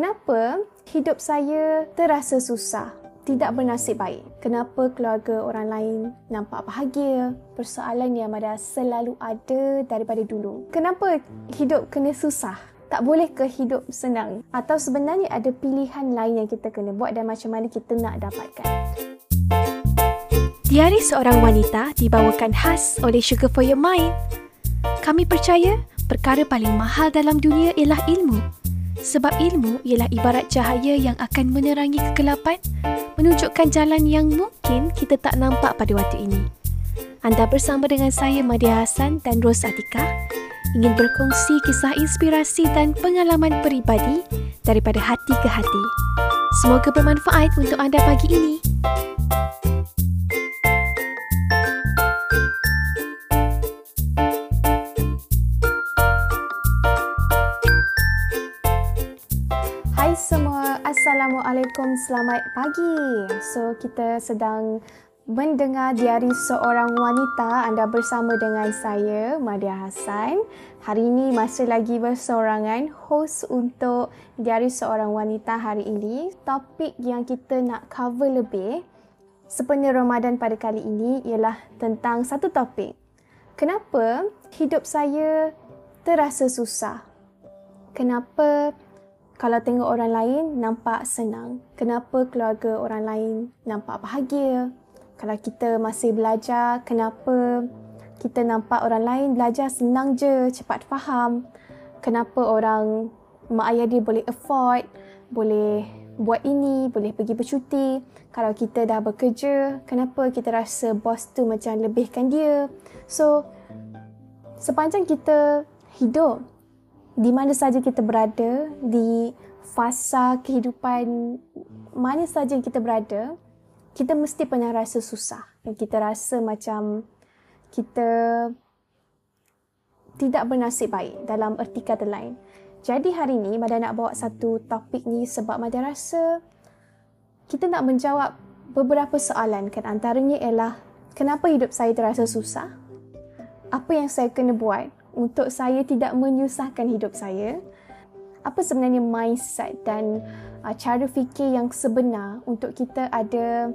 Kenapa hidup saya terasa susah? Tidak bernasib baik. Kenapa keluarga orang lain nampak bahagia? Persoalan yang ada selalu ada daripada dulu. Kenapa hidup kena susah? Tak boleh ke hidup senang? Atau sebenarnya ada pilihan lain yang kita kena buat dan macam mana kita nak dapatkan? Diari seorang wanita dibawakan khas oleh Sugar for Your Mind. Kami percaya perkara paling mahal dalam dunia ialah ilmu. Sebab ilmu ialah ibarat cahaya yang akan menerangi kegelapan, menunjukkan jalan yang mungkin kita tak nampak pada waktu ini. Anda bersama dengan saya Madia Hassan dan Ros Atika ingin berkongsi kisah inspirasi dan pengalaman peribadi daripada hati ke hati. Semoga bermanfaat untuk anda pagi ini. Assalamualaikum, selamat pagi. So, kita sedang mendengar diari seorang wanita. Anda bersama dengan saya, Madia Hassan. Hari ini masih lagi bersorangan host untuk diari seorang wanita hari ini. Topik yang kita nak cover lebih sepenuh Ramadan pada kali ini ialah tentang satu topik. Kenapa hidup saya terasa susah? Kenapa kalau tengok orang lain nampak senang. Kenapa keluarga orang lain nampak bahagia? Kalau kita masih belajar, kenapa kita nampak orang lain belajar senang je, cepat faham? Kenapa orang mak ayah dia boleh afford, boleh buat ini, boleh pergi bercuti? Kalau kita dah bekerja, kenapa kita rasa bos tu macam lebihkan dia? So, sepanjang kita hidup di mana saja kita berada, di fasa kehidupan mana saja yang kita berada, kita mesti pernah rasa susah. Kita rasa macam kita tidak bernasib baik dalam erti kata lain. Jadi hari ini Mada nak bawa satu topik ni sebab Mada rasa kita nak menjawab beberapa soalan kan antaranya ialah kenapa hidup saya terasa susah? Apa yang saya kena buat untuk saya tidak menyusahkan hidup saya. Apa sebenarnya mindset dan uh, cara fikir yang sebenar untuk kita ada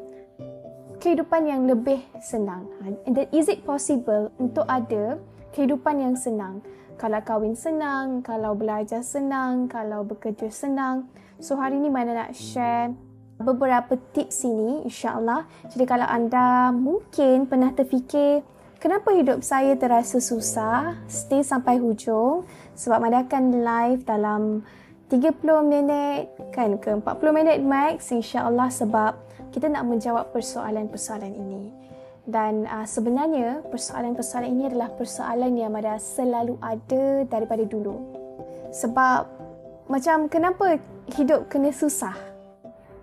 kehidupan yang lebih senang? And then is it possible untuk ada kehidupan yang senang? Kalau kahwin senang kalau belajar senang kalau bekerja senang. So hari ni mana nak share beberapa tips ini insyaallah jadi kalau anda mungkin pernah terfikir Kenapa hidup saya terasa susah? Stay sampai hujung sebab Mada akan live dalam 30 minit kan ke 40 minit max insya-Allah sebab kita nak menjawab persoalan-persoalan ini. Dan uh, sebenarnya persoalan-persoalan ini adalah persoalan yang Mada selalu ada daripada dulu. Sebab macam kenapa hidup kena susah?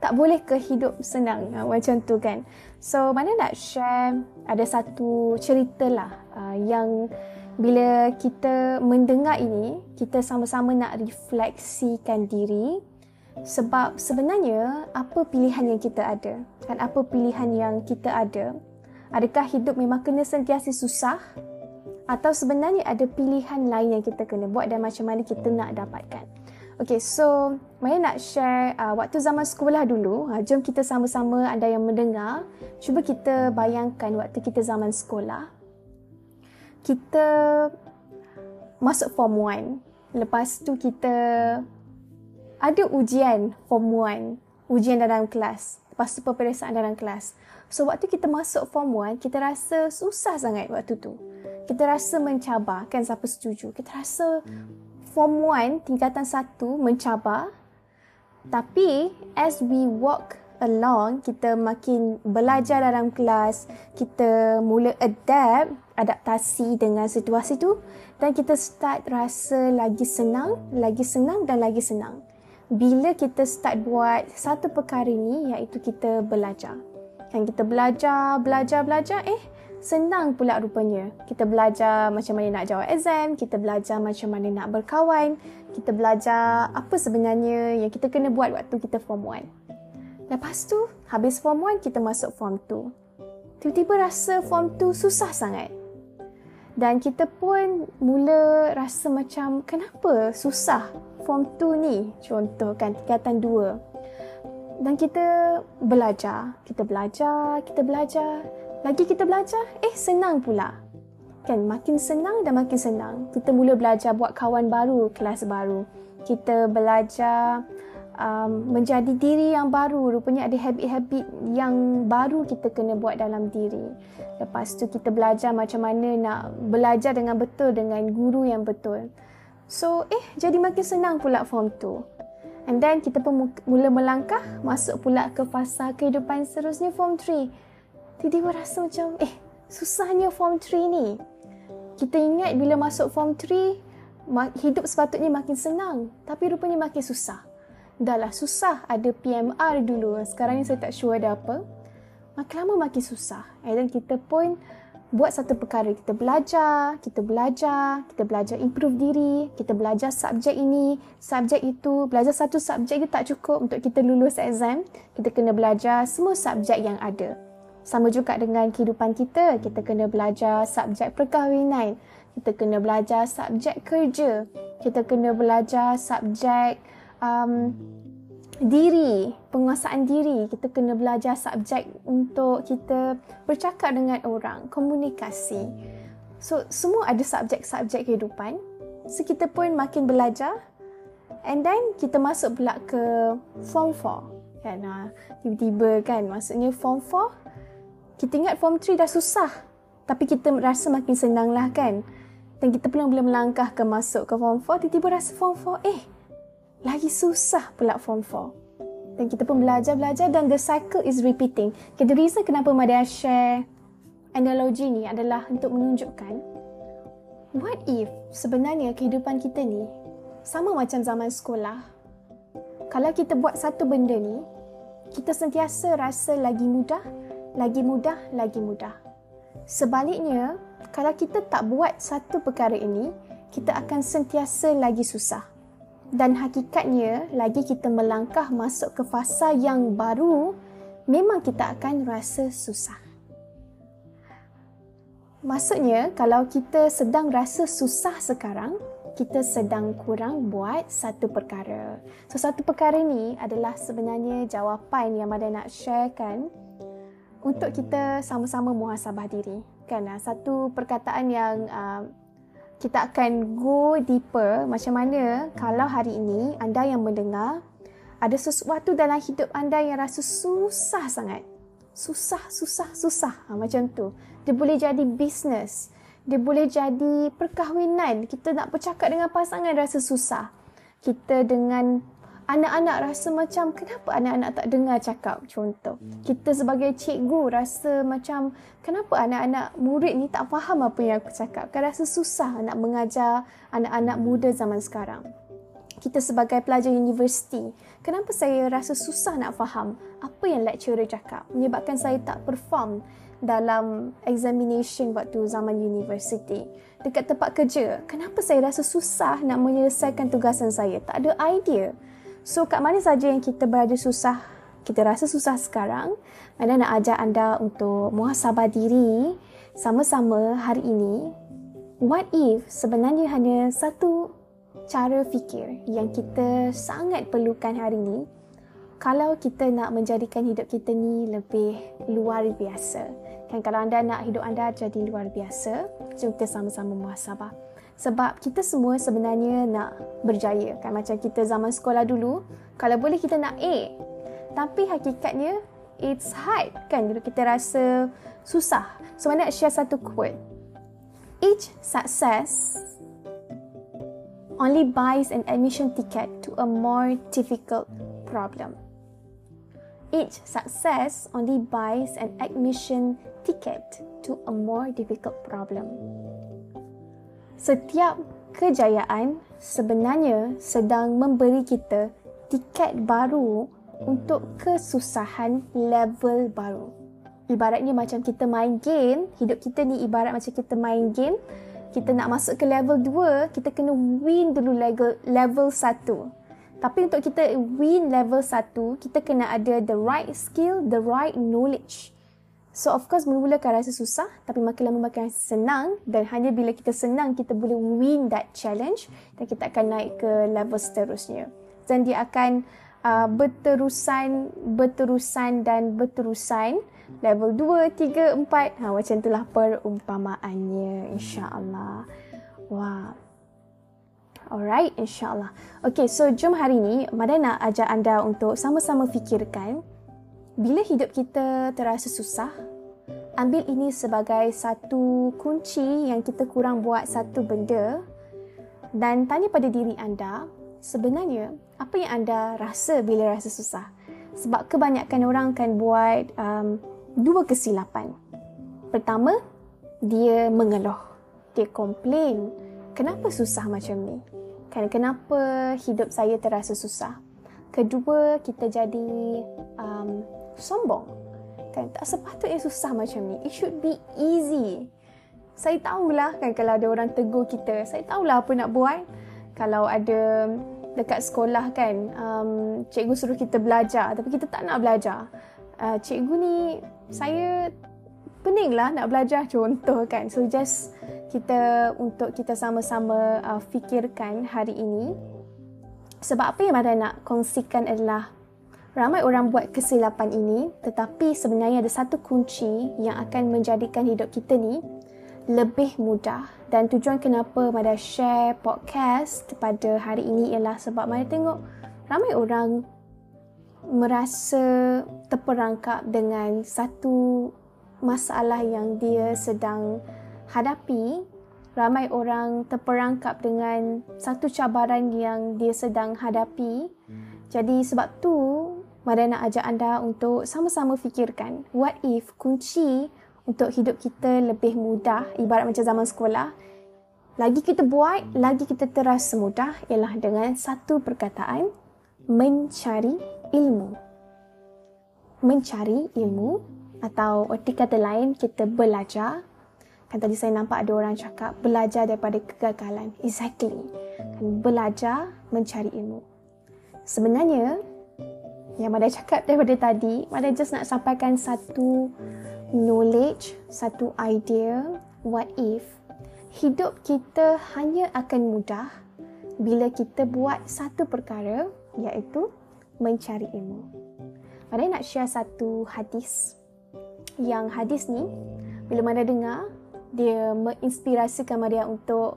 Tak boleh ke hidup senang uh, macam tu kan? So mana nak share ada satu cerita lah uh, yang bila kita mendengar ini kita sama-sama nak refleksikan diri sebab sebenarnya apa pilihan yang kita ada kan apa pilihan yang kita ada adakah hidup memang kena sentiasa susah atau sebenarnya ada pilihan lain yang kita kena buat dan macam mana kita nak dapatkan Okay, so Maya nak share uh, waktu zaman sekolah dulu. Uh, jom kita sama-sama anda yang mendengar. Cuba kita bayangkan waktu kita zaman sekolah. Kita masuk form 1. Lepas tu kita ada ujian form 1. Ujian dalam kelas. Lepas tu peperiksaan dalam kelas. So waktu kita masuk form 1, kita rasa susah sangat waktu tu. Kita rasa mencabar, kan siapa setuju. Kita rasa form 1 tingkatan 1 mencabar. Tapi as we walk along kita makin belajar dalam kelas kita mula adapt adaptasi dengan situasi tu dan kita start rasa lagi senang lagi senang dan lagi senang. Bila kita start buat satu perkara ni iaitu kita belajar. Kan kita belajar belajar belajar eh senang pula rupanya. Kita belajar macam mana nak jawab exam, kita belajar macam mana nak berkawan, kita belajar apa sebenarnya yang kita kena buat waktu kita form 1. Lepas tu, habis form 1, kita masuk form 2. Tiba-tiba rasa form 2 susah sangat. Dan kita pun mula rasa macam kenapa susah form 2 ni contoh kan tingkatan 2 dan kita belajar kita belajar kita belajar lagi kita belajar? Eh senang pula. Kan makin senang dan makin senang. Kita mula belajar buat kawan baru kelas baru. Kita belajar um, menjadi diri yang baru. Rupanya ada habit-habit yang baru kita kena buat dalam diri. Lepas tu kita belajar macam mana nak belajar dengan betul dengan guru yang betul. So eh jadi makin senang pula form tu. And then kita pun mula melangkah masuk pula ke fasa kehidupan seterusnya form 3 tiba-tiba rasa macam eh susahnya form 3 ni. Kita ingat bila masuk form 3 hidup sepatutnya makin senang tapi rupanya makin susah. Dah lah susah ada PMR dulu. Sekarang ni saya tak sure ada apa. Makin lama makin susah. And then kita pun buat satu perkara. Kita belajar kita belajar kita belajar improve diri kita belajar subjek ini subjek itu. Belajar satu subjek itu tak cukup untuk kita lulus exam. Kita kena belajar semua subjek yang ada sama juga dengan kehidupan kita. Kita kena belajar subjek perkahwinan. Kita kena belajar subjek kerja. Kita kena belajar subjek um, diri penguasaan diri. Kita kena belajar subjek untuk kita bercakap dengan orang komunikasi. So semua ada subjek-subjek kehidupan. So kita pun makin belajar. And then kita masuk pula ke form 4 kan? Ha, tiba-tiba kan? Maksudnya form 4 kita ingat form 3 dah susah. Tapi kita rasa makin senang lah kan? Dan kita pun bila melangkah ke masuk ke form 4 tiba-tiba rasa form 4 eh lagi susah pula form 4 dan kita pun belajar-belajar dan the cycle is repeating. Okay, the reason kenapa Madia share analogi ni adalah untuk menunjukkan what if sebenarnya kehidupan kita ni sama macam zaman sekolah? Kalau kita buat satu benda ni kita sentiasa rasa lagi mudah lagi mudah lagi mudah sebaliknya kalau kita tak buat satu perkara ini, kita akan sentiasa lagi susah. Dan hakikatnya, lagi kita melangkah masuk ke fasa yang baru, memang kita akan rasa susah. Maksudnya, kalau kita sedang rasa susah sekarang, kita sedang kurang buat satu perkara. So, satu perkara ni adalah sebenarnya jawapan yang Mada nak sharekan untuk kita sama-sama muhasabah diri kan? Satu perkataan yang uh, kita akan go deeper macam mana kalau hari ini anda yang mendengar ada sesuatu dalam hidup anda yang rasa susah sangat. Susah susah susah. Ha, macam tu. Dia boleh jadi bisnes dia boleh jadi perkahwinan. Kita nak bercakap dengan pasangan rasa susah. Kita dengan anak-anak rasa macam kenapa anak-anak tak dengar cakap contoh? Kita sebagai cikgu rasa macam kenapa anak-anak murid ni tak faham apa yang aku cakap? Kan rasa susah nak mengajar anak-anak muda zaman sekarang. Kita sebagai pelajar universiti kenapa saya rasa susah nak faham apa yang lecturer cakap? Menyebabkan saya tak perform dalam examination waktu zaman universiti. Dekat tempat kerja kenapa saya rasa susah nak menyelesaikan tugasan saya? Tak ada idea So kat mana saja yang kita berada susah, kita rasa susah sekarang, Anda nak ajak anda untuk muhasabah diri sama-sama hari ini. What if sebenarnya hanya satu cara fikir yang kita sangat perlukan hari ini kalau kita nak menjadikan hidup kita ni lebih luar biasa. Kan kalau anda nak hidup anda jadi luar biasa, jom kita sama-sama muhasabah sebab kita semua sebenarnya nak berjaya. Kan? Macam kita zaman sekolah dulu kalau boleh kita nak A. Tapi hakikatnya it's hard kan? Bila kita rasa susah. So mana nak share satu quote. Each success only buys an admission ticket to a more difficult problem. Each success only buys an admission ticket to a more difficult problem Setiap kejayaan sebenarnya sedang memberi kita tiket baru untuk kesusahan level baru. Ibaratnya macam kita main game, hidup kita ni ibarat macam kita main game, kita nak masuk ke level 2, kita kena win dulu level level 1. Tapi untuk kita win level 1, kita kena ada the right skill, the right knowledge. So of course mula-mula akan rasa susah tapi makin lama makin senang dan hanya bila kita senang kita boleh win that challenge dan kita akan naik ke level seterusnya. Dan dia akan uh, berterusan, berterusan dan berterusan level 2, 3, 4. Ha, macam itulah perumpamaannya insyaAllah. Wah. Alright, insyaAllah. Okay, so jom hari ni Mada nak ajak anda untuk sama-sama fikirkan bila hidup kita terasa susah, ambil ini sebagai satu kunci yang kita kurang buat satu benda dan tanya pada diri anda, sebenarnya apa yang anda rasa bila rasa susah? Sebab kebanyakan orang akan buat um, dua kesilapan. Pertama, dia mengeluh. Dia komplain, kenapa susah macam ni? Kan kenapa hidup saya terasa susah? Kedua, kita jadi um, sombong. Kan tak sepatutnya susah macam ni. It should be easy. Saya tahulah kan kalau ada orang tegur kita, saya tahulah apa nak buat. Kalau ada dekat sekolah kan, um, cikgu suruh kita belajar tapi kita tak nak belajar. Uh, cikgu ni saya peninglah nak belajar contoh kan. So just kita untuk kita sama-sama uh, fikirkan hari ini sebab apa yang Mada nak kongsikan adalah Ramai orang buat kesilapan ini tetapi sebenarnya ada satu kunci yang akan menjadikan hidup kita ni lebih mudah. Dan tujuan kenapa Mada share podcast pada hari ini ialah sebab Mada tengok ramai orang merasa terperangkap dengan satu masalah yang dia sedang hadapi. Ramai orang terperangkap dengan satu cabaran yang dia sedang hadapi. Jadi sebab tu Mada nak ajak anda untuk sama-sama fikirkan what if kunci untuk hidup kita lebih mudah ibarat macam zaman sekolah lagi kita buat, lagi kita terasa mudah ialah dengan satu perkataan mencari ilmu. Mencari ilmu atau erti kata lain kita belajar. Kan tadi saya nampak ada orang cakap belajar daripada kegagalan. Exactly. Kan belajar mencari ilmu. Sebenarnya yang Mada cakap daripada tadi, Mada just nak sampaikan satu knowledge, satu idea, what if hidup kita hanya akan mudah bila kita buat satu perkara iaitu mencari ilmu. Mada nak share satu hadis yang hadis ni bila Mada dengar dia menginspirasikan Mada untuk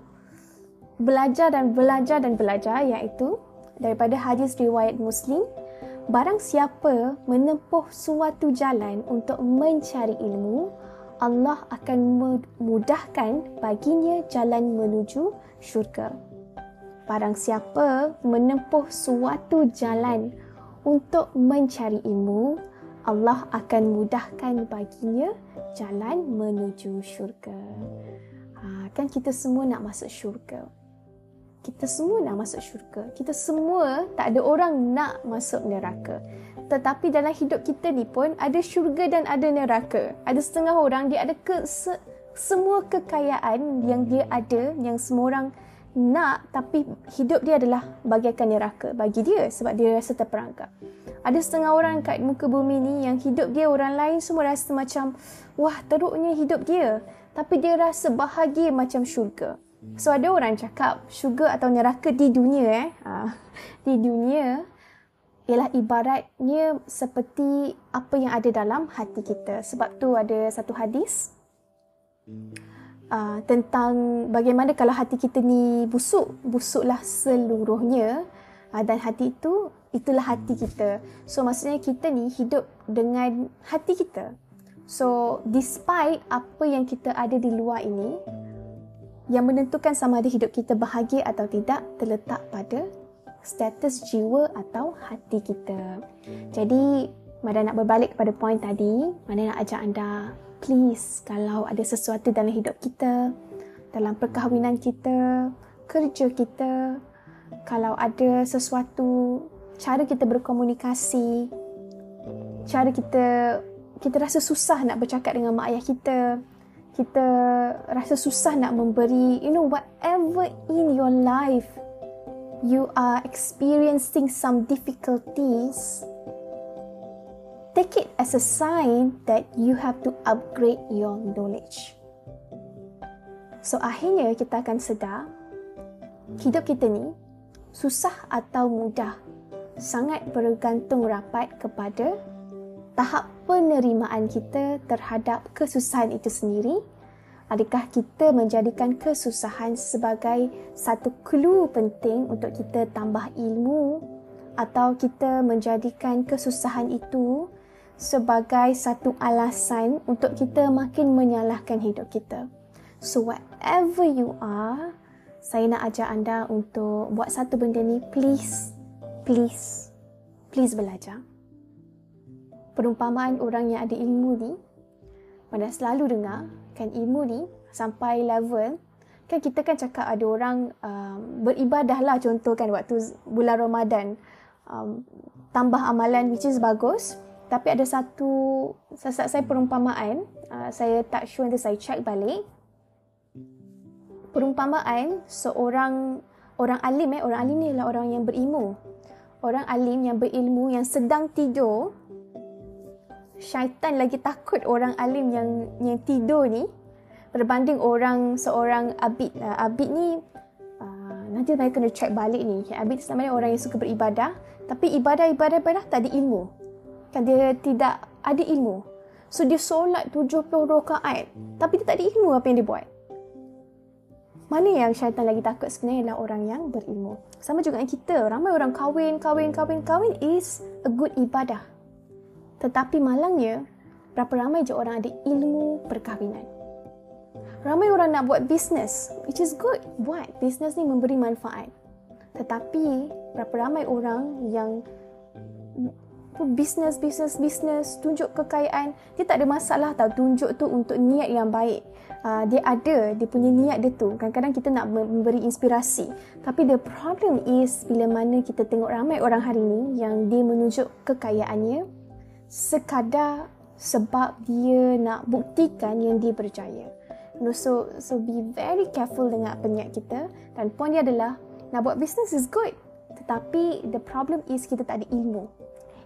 belajar dan belajar dan belajar iaitu daripada hadis riwayat Muslim Barang siapa menempuh suatu jalan untuk mencari ilmu, Allah akan memudahkan baginya jalan menuju syurga. Barang siapa menempuh suatu jalan untuk mencari ilmu, Allah akan mudahkan baginya jalan menuju syurga. Ha, kan kita semua nak masuk syurga kita semua nak masuk syurga. Kita semua tak ada orang nak masuk neraka. Tetapi dalam hidup kita ni pun ada syurga dan ada neraka. Ada setengah orang dia ada ke se, semua kekayaan yang dia ada yang semua orang nak tapi hidup dia adalah bagaikan neraka bagi dia sebab dia rasa terperangkap. Ada setengah orang kat muka bumi ni yang hidup dia orang lain semua rasa macam wah teruknya hidup dia tapi dia rasa bahagia macam syurga. So ada orang cakap syurga atau neraka di dunia eh. Ha, di dunia ialah ibaratnya seperti apa yang ada dalam hati kita. Sebab tu ada satu hadis uh, tentang bagaimana kalau hati kita ni busuk, busuklah seluruhnya uh, dan hati itu itulah hati kita. So maksudnya kita ni hidup dengan hati kita. So despite apa yang kita ada di luar ini, yang menentukan sama ada hidup kita bahagia atau tidak terletak pada status jiwa atau hati kita. Jadi, Mada nak berbalik kepada poin tadi, Mada nak ajak anda, please, kalau ada sesuatu dalam hidup kita, dalam perkahwinan kita, kerja kita, kalau ada sesuatu, cara kita berkomunikasi, cara kita kita rasa susah nak bercakap dengan mak ayah kita, kita rasa susah nak memberi you know whatever in your life you are experiencing some difficulties take it as a sign that you have to upgrade your knowledge. So akhirnya kita akan sedar hidup kita ni susah atau mudah sangat bergantung rapat kepada tahap penerimaan kita terhadap kesusahan itu sendiri Adakah kita menjadikan kesusahan sebagai satu clue penting untuk kita tambah ilmu atau kita menjadikan kesusahan itu sebagai satu alasan untuk kita makin menyalahkan hidup kita. So whatever you are, saya nak ajak anda untuk buat satu benda ni please, please, please belajar. Perumpamaan orang yang ada ilmu ni, pada selalu dengar kan ilmu ni sampai level kan kita kan cakap ada orang um, beribadah lah contoh kan waktu bulan Ramadan. Um, tambah amalan which is bagus tapi ada satu saat saya perumpamaan uh, saya tak sure nanti saya check balik. Perumpamaan seorang orang alim eh orang alim ni adalah orang yang berilmu. Orang alim yang berilmu yang sedang tidur syaitan lagi takut orang alim yang yang tidur ni berbanding orang seorang abid. Uh, abid ni uh, nanti saya kena check balik ni. Abid sebenarnya orang yang suka beribadah tapi ibadah-ibadah ibadah tak ada ilmu. Kan dia tidak ada ilmu. So dia solat 70 rakaat tapi dia tak ada ilmu apa yang dia buat. Mana yang syaitan lagi takut sebenarnya adalah orang yang berilmu. Sama juga dengan kita. Ramai orang kahwin, kahwin, kahwin, kahwin is a good ibadah. Tetapi malangnya, berapa ramai je orang ada ilmu perkahwinan. Ramai orang nak buat bisnes, which is good. Buat bisnes ni memberi manfaat. Tetapi berapa ramai orang yang bisnes, bisnes, bisnes, tunjuk kekayaan, dia tak ada masalah tau tunjuk tu untuk niat yang baik. Uh, dia ada, dia punya niat dia tu. Kadang-kadang kita nak memberi inspirasi. Tapi the problem is bila mana kita tengok ramai orang hari ni yang dia menunjuk kekayaannya sekadar sebab dia nak buktikan yang dia berjaya. No, so so be very careful dengan niat kita dan poin dia adalah nak buat business is good tetapi the problem is kita tak ada ilmu.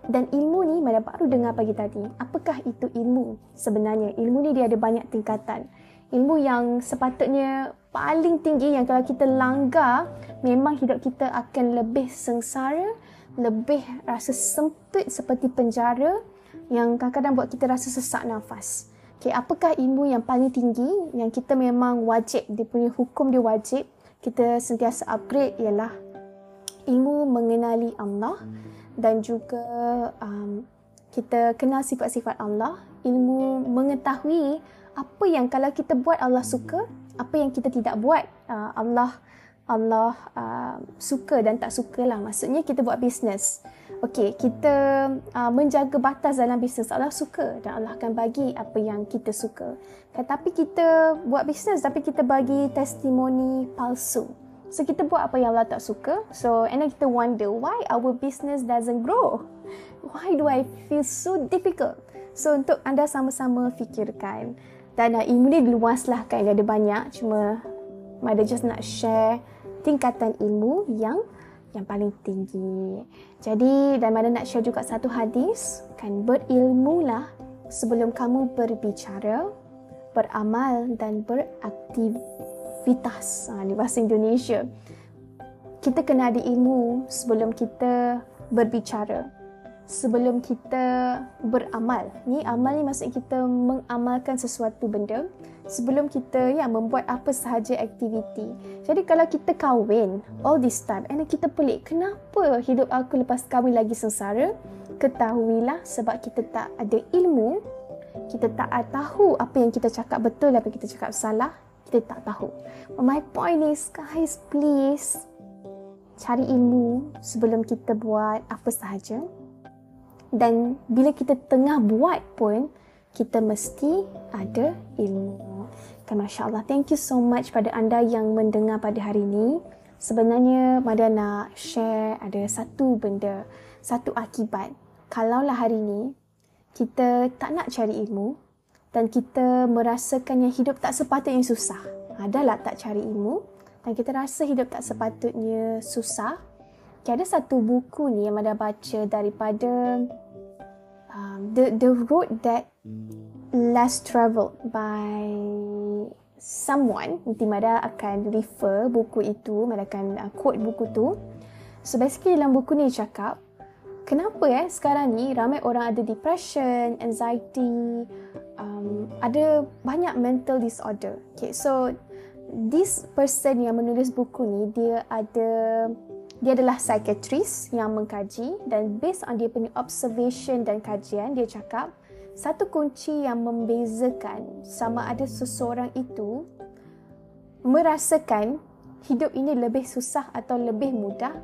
Dan ilmu ni mana baru dengar pagi tadi apakah itu ilmu? Sebenarnya ilmu ni dia ada banyak tingkatan. Ilmu yang sepatutnya paling tinggi yang kalau kita langgar memang hidup kita akan lebih sengsara lebih rasa sempit seperti penjara yang kadang-kadang buat kita rasa sesak nafas Okay, apakah ilmu yang paling tinggi yang kita memang wajib, dia punya hukum dia wajib, kita sentiasa upgrade ialah ilmu mengenali Allah dan juga um, kita kenal sifat-sifat Allah, ilmu mengetahui apa yang kalau kita buat Allah suka, apa yang kita tidak buat uh, Allah Allah uh, suka dan tak suka lah. Maksudnya kita buat bisnes. Okey, kita uh, menjaga batas dalam bisnes. Allah suka dan Allah akan bagi apa yang kita suka. Tetapi kita buat bisnes tapi kita bagi testimoni palsu. So kita buat apa yang Allah tak suka. So and then kita wonder why our business doesn't grow. Why do I feel so difficult? So untuk anda sama-sama fikirkan dan uh, ilmu ni luas lah kan ada banyak cuma Mada just nak share tingkatan ilmu yang yang paling tinggi. Jadi dan mana nak share juga satu hadis kan berilmulah sebelum kamu berbicara, beramal dan beraktivitas. Ha, di bahasa Indonesia. Kita kena ada ilmu sebelum kita berbicara. Sebelum kita beramal. Ni amal ni maksud kita mengamalkan sesuatu benda sebelum kita ya membuat apa sahaja aktiviti. Jadi kalau kita kahwin all this time and kita pelik kenapa hidup aku lepas kahwin lagi sengsara? Ketahuilah sebab kita tak ada ilmu, kita tak tahu apa yang kita cakap betul apa yang kita cakap salah, kita tak tahu. My point is guys please cari ilmu sebelum kita buat apa sahaja. Dan bila kita tengah buat pun, kita mesti ada ilmu. Kan Masya Allah. Thank you so much pada anda yang mendengar pada hari ini. Sebenarnya Mada nak share ada satu benda, satu akibat. Kalaulah hari ini kita tak nak cari ilmu dan kita merasakan yang hidup tak sepatutnya susah. Adalah tak cari ilmu dan kita rasa hidup tak sepatutnya susah. Okay, ada satu buku ni yang Mada baca daripada um, the the road that less traveled by someone. Nanti Mada akan refer buku itu Mada akan uh, quote buku tu. So basically dalam buku ni cakap kenapa eh sekarang ni ramai orang ada depression anxiety um, ada banyak mental disorder. Okay so this person yang menulis buku ni dia ada dia adalah psychiatrist yang mengkaji dan based on dia punya observation dan kajian dia cakap satu kunci yang membezakan sama ada seseorang itu merasakan hidup ini lebih susah atau lebih mudah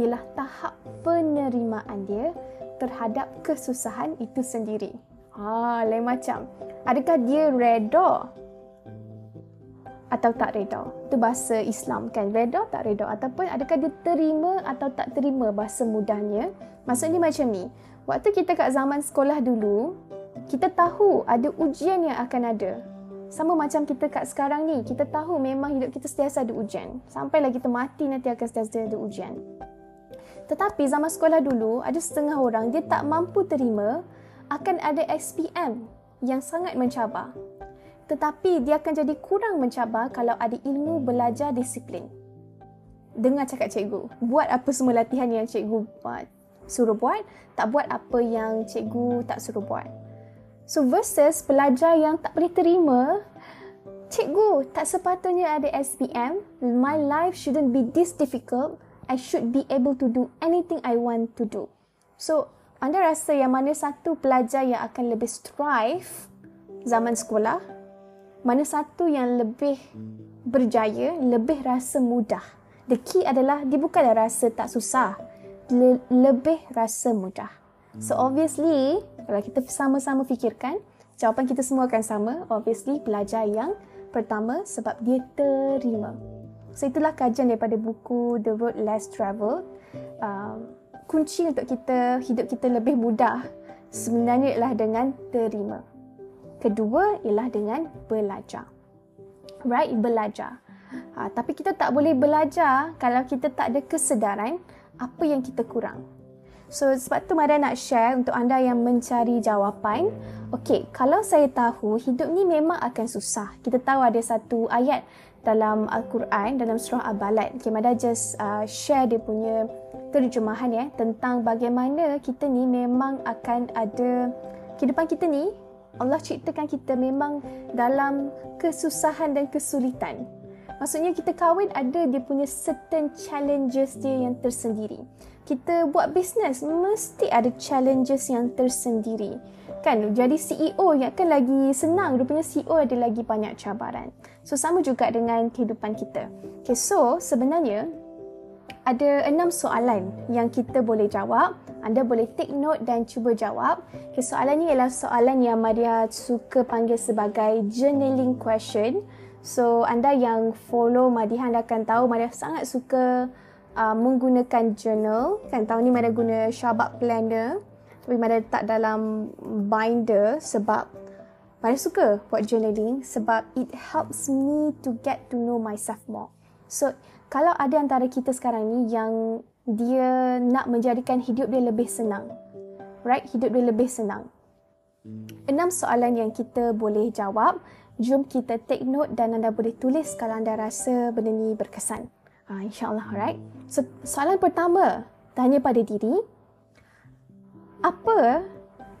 ialah tahap penerimaan dia terhadap kesusahan itu sendiri. Ha, lain macam. Adakah dia reda atau tak reda? Itu bahasa Islam kan. Reda tak reda ataupun adakah dia terima atau tak terima bahasa mudahnya? Maksudnya macam ni. Waktu kita kat zaman sekolah dulu, kita tahu ada ujian yang akan ada. Sama macam kita kat sekarang ni, kita tahu memang hidup kita sentiasa ada ujian. Sampailah kita mati nanti akan sentiasa ada ujian. Tetapi zaman sekolah dulu, ada setengah orang dia tak mampu terima akan ada SPM yang sangat mencabar. Tetapi dia akan jadi kurang mencabar kalau ada ilmu belajar disiplin. Dengar cakap cikgu, buat apa semua latihan yang cikgu buat, suruh buat, tak buat apa yang cikgu tak suruh buat. So versus pelajar yang tak boleh terima, cikgu tak sepatutnya ada SPM, my life shouldn't be this difficult, I should be able to do anything I want to do. So anda rasa yang mana satu pelajar yang akan lebih strive zaman sekolah? Mana satu yang lebih berjaya, lebih rasa mudah? The key adalah dia bukanlah rasa tak susah, le- lebih rasa mudah. So obviously, kalau kita sama-sama fikirkan, jawapan kita semua akan sama. Obviously, pelajar yang pertama sebab dia terima. So itulah kajian daripada buku The Road Less Traveled. Uh, kunci untuk kita hidup kita lebih mudah sebenarnya ialah dengan terima. Kedua ialah dengan belajar. Right, belajar. Ha, tapi kita tak boleh belajar kalau kita tak ada kesedaran apa yang kita kurang. So sebab tu Mada nak share untuk anda yang mencari jawapan. Okay, kalau saya tahu hidup ni memang akan susah. Kita tahu ada satu ayat dalam Al-Quran, dalam surah Al-Balad. Okay, Mada just uh, share dia punya terjemahan ya tentang bagaimana kita ni memang akan ada kehidupan kita ni Allah ciptakan kita memang dalam kesusahan dan kesulitan. Maksudnya kita kahwin ada dia punya certain challenges dia yang tersendiri kita buat bisnes mesti ada challenges yang tersendiri. Kan jadi CEO yang akan lagi senang rupanya CEO ada lagi banyak cabaran. So sama juga dengan kehidupan kita. Okay, so sebenarnya ada enam soalan yang kita boleh jawab. Anda boleh take note dan cuba jawab. Okay, soalan ni ialah soalan yang Maria suka panggil sebagai journaling question. So anda yang follow Madihan akan tahu Maria sangat suka uh, menggunakan journal kan tahun ni Mada guna Shabak Planner tapi Mada letak dalam binder sebab Mada suka buat journaling sebab it helps me to get to know myself more so kalau ada antara kita sekarang ni yang dia nak menjadikan hidup dia lebih senang right? Hidup dia lebih senang. Enam soalan yang kita boleh jawab. Jom kita take note dan anda boleh tulis kalau anda rasa benda ni berkesan. Ha, InsyaAllah, alright. So, soalan pertama, tanya pada diri, apa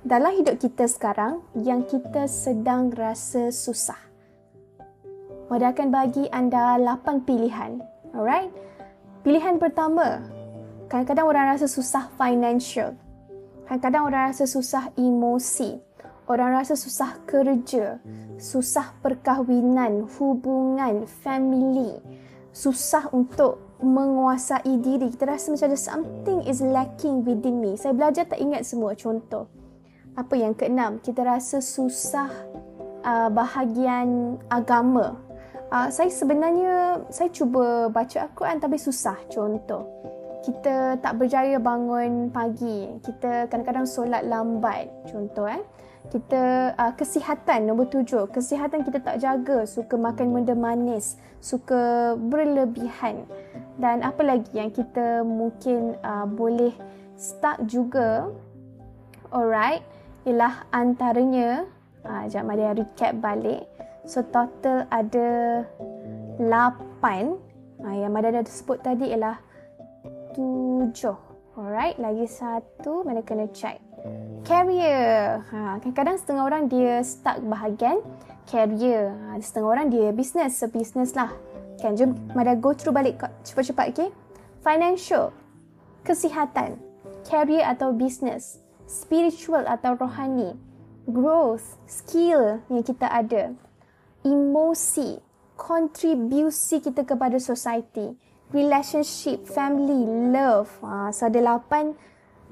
dalam hidup kita sekarang yang kita sedang rasa susah? Mada akan bagi anda 8 pilihan. Alright? Pilihan pertama, kadang-kadang orang rasa susah financial. Kadang-kadang orang rasa susah emosi. Orang rasa susah kerja, susah perkahwinan, hubungan, family susah untuk menguasai diri. Kita rasa macam ada something is lacking within me. Saya belajar tak ingat semua contoh. Apa yang keenam, kita rasa susah uh, bahagian agama. Uh, saya sebenarnya, saya cuba baca Al-Quran tapi susah. Contoh. Kita tak berjaya bangun pagi. Kita kadang-kadang solat lambat. Contoh eh. Kita uh, kesihatan nombor tujuh. Kesihatan kita tak jaga. Suka makan benda manis. Suka berlebihan. Dan apa lagi yang kita mungkin uh, boleh start juga? Alright ialah antaranya ha, Sekejap Maria recap balik So total ada 8 ha, Yang Maria dah sebut tadi ialah 7 Alright, lagi satu Mana kena check. Career. Ha, Kadang-kadang setengah orang dia stuck bahagian Career. Ha, Setengah orang dia business So business lah. Kan, jom Maria go through balik cepat-cepat okay? Financial. Kesihatan. Career atau business. Spiritual atau rohani, growth, skill yang kita ada, emosi, kontribusi kita kepada society, relationship, family, love. Ha, so ada lapan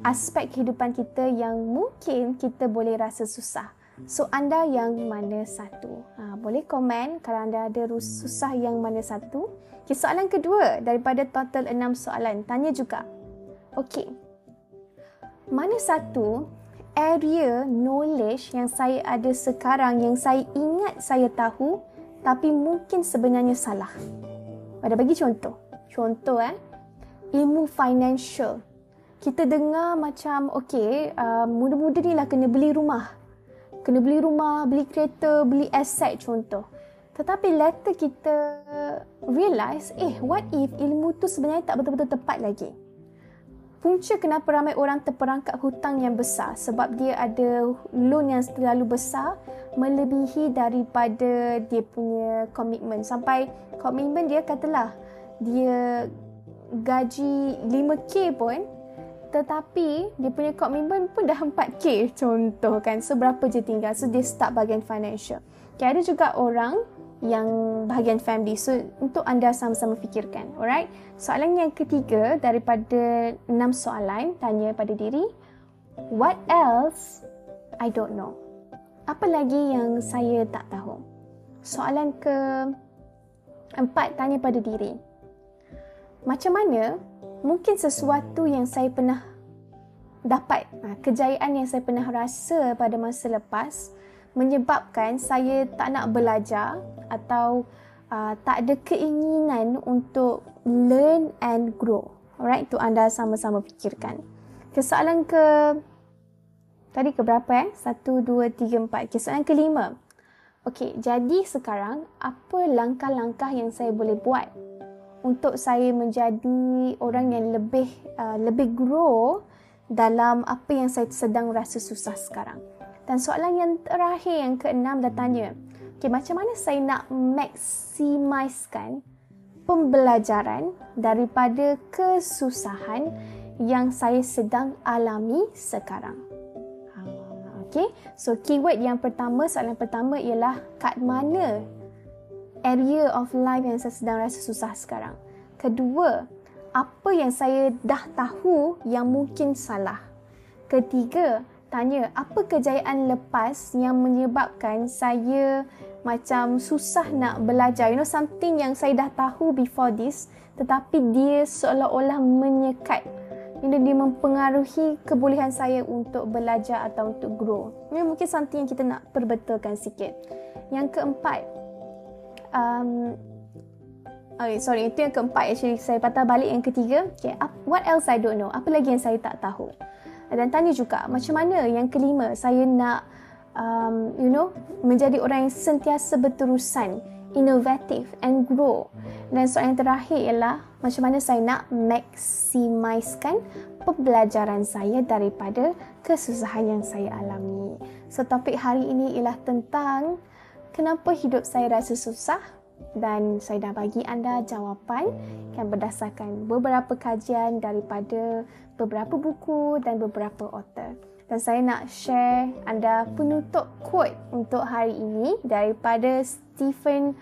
aspek kehidupan kita yang mungkin kita boleh rasa susah. So anda yang mana satu? Ha, boleh komen kalau anda ada susah yang mana satu. Okay, soalan kedua daripada total enam soalan. Tanya juga. Okay mana satu area knowledge yang saya ada sekarang yang saya ingat saya tahu tapi mungkin sebenarnya salah. Ada bagi contoh. Contoh eh. Ilmu financial. Kita dengar macam okey, uh, muda-muda ni lah kena beli rumah. Kena beli rumah, beli kereta, beli aset contoh. Tetapi later kita realize, eh what if ilmu tu sebenarnya tak betul-betul tepat lagi punca kenapa ramai orang terperangkap hutang yang besar? Sebab dia ada loan yang terlalu besar melebihi daripada dia punya komitmen. Sampai komitmen dia katalah dia gaji 5k pun tetapi dia punya komitmen pun dah 4k contoh kan seberapa je tinggal? So dia start bagian financial. Okay, ada juga orang yang bahagian family. So untuk anda sama-sama fikirkan. Alright. Soalan yang ketiga daripada enam soalan tanya pada diri. What else I don't know? Apa lagi yang saya tak tahu? Soalan ke empat tanya pada diri. Macam mana mungkin sesuatu yang saya pernah dapat, ha, kejayaan yang saya pernah rasa pada masa lepas menyebabkan saya tak nak belajar atau uh, tak ada keinginan untuk learn and grow. Alright, tu anda sama-sama fikirkan. Kesoalan ke tadi ke berapa eh? Satu, dua, tiga, empat. Kesoalan kelima. Okey, jadi sekarang apa langkah-langkah yang saya boleh buat untuk saya menjadi orang yang lebih uh, lebih grow dalam apa yang saya sedang rasa susah sekarang. Dan soalan yang terakhir yang keenam dah tanya, okay, macam mana saya nak maksimiskan pembelajaran daripada kesusahan yang saya sedang alami sekarang. Okay, so keyword yang pertama, soalan pertama ialah kat mana area of life yang saya sedang rasa susah sekarang. Kedua, apa yang saya dah tahu yang mungkin salah. Ketiga, tanya apa kejayaan lepas yang menyebabkan saya macam susah nak belajar. You know something yang saya dah tahu before this tetapi dia seolah-olah menyekat. You know, dia mempengaruhi kebolehan saya untuk belajar atau untuk grow. Ini mungkin something yang kita nak perbetulkan sikit. Yang keempat, um, okay, sorry, itu yang keempat actually. Saya patah balik yang ketiga. Okay, what else I don't know? Apa lagi yang saya tak tahu? Dan tanya juga macam mana yang kelima saya nak um, you know menjadi orang yang sentiasa berterusan inovatif and grow. Dan soalan yang terakhir ialah macam mana saya nak maksimiskan pembelajaran saya daripada kesusahan yang saya alami. So topik hari ini ialah tentang kenapa hidup saya rasa susah dan saya dah bagi anda jawapan yang berdasarkan beberapa kajian daripada beberapa buku dan beberapa author. Dan saya nak share anda penutup quote untuk hari ini daripada Stephen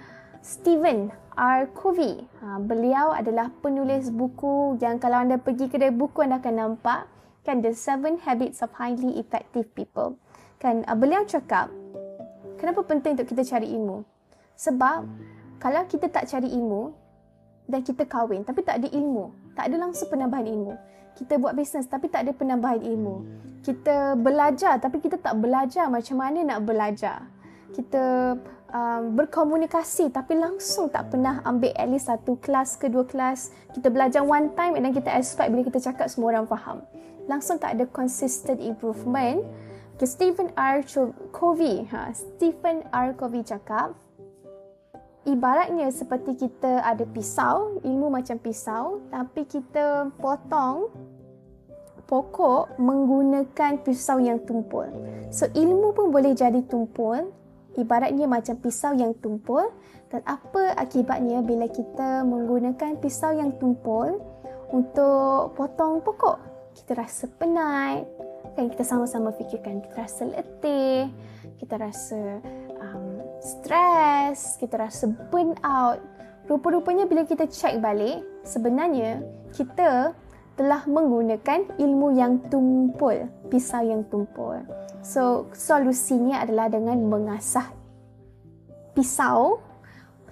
Stephen R. Covey. Ha, beliau adalah penulis buku yang kalau anda pergi kedai buku anda akan nampak kan The Seven Habits of Highly Effective People. Kan uh, beliau cakap kenapa penting untuk kita cari ilmu? Sebab kalau kita tak cari ilmu dan kita kahwin tapi tak ada ilmu, tak ada langsung penambahan ilmu. Kita buat bisnes tapi tak ada penambahan ilmu. Kita belajar tapi kita tak belajar macam mana nak belajar. Kita um, berkomunikasi tapi langsung tak pernah ambil at least satu kelas ke dua kelas. Kita belajar one time dan kita expect bila kita cakap semua orang faham. Langsung tak ada consistent improvement Okay, Stephen R. Covey, ha, Stephen R. Covey cakap, ibaratnya seperti kita ada pisau, ilmu macam pisau, tapi kita potong pokok menggunakan pisau yang tumpul. So ilmu pun boleh jadi tumpul, ibaratnya macam pisau yang tumpul dan apa akibatnya bila kita menggunakan pisau yang tumpul untuk potong pokok? Kita rasa penat, kan kita sama-sama fikirkan kita rasa letih kita rasa stres kita rasa burn out. Rupa-rupanya bila kita check balik sebenarnya kita telah menggunakan ilmu yang tumpul pisau yang tumpul. So solusinya adalah dengan mengasah pisau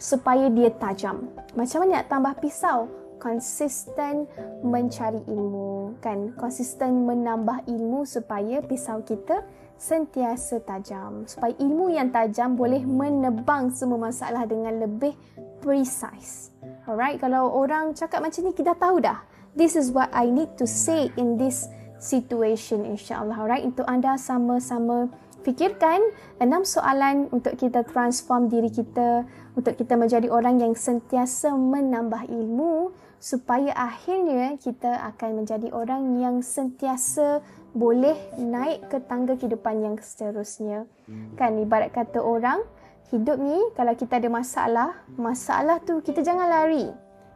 supaya dia tajam. Macam mana nak tambah pisau? Konsisten mencari ilmu kan? Konsisten menambah ilmu supaya pisau kita sentiasa tajam supaya ilmu yang tajam boleh menebang semua masalah dengan lebih precise. Alright kalau orang cakap macam ni kita tahu dah. This is what i need to say in this situation insyaallah. Alright untuk anda sama-sama fikirkan enam soalan untuk kita transform diri kita untuk kita menjadi orang yang sentiasa menambah ilmu supaya akhirnya kita akan menjadi orang yang sentiasa boleh naik ke tangga kehidupan yang seterusnya. Kan ibarat kata orang, hidup ni kalau kita ada masalah, masalah tu kita jangan lari.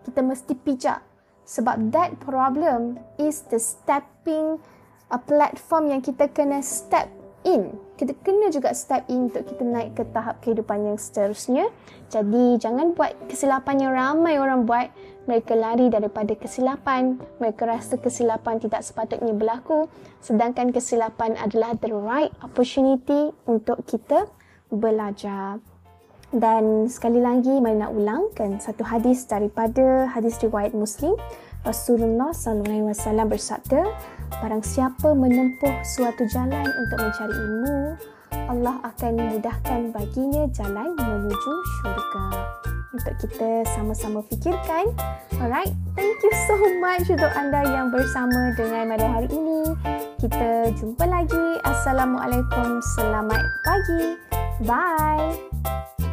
Kita mesti pijak. Sebab that problem is the stepping a platform yang kita kena step in. Kita kena juga step in untuk kita naik ke tahap kehidupan yang seterusnya. Jadi jangan buat kesilapan yang ramai orang buat mereka lari daripada kesilapan, mereka rasa kesilapan tidak sepatutnya berlaku, sedangkan kesilapan adalah the right opportunity untuk kita belajar. Dan sekali lagi, mari nak ulangkan satu hadis daripada hadis riwayat Muslim. Rasulullah SAW bersabda, barang siapa menempuh suatu jalan untuk mencari ilmu, Allah akan memudahkan baginya jalan menuju syurga untuk kita sama-sama fikirkan. Alright, thank you so much untuk anda yang bersama dengan pada hari ini. Kita jumpa lagi. Assalamualaikum. Selamat pagi. Bye.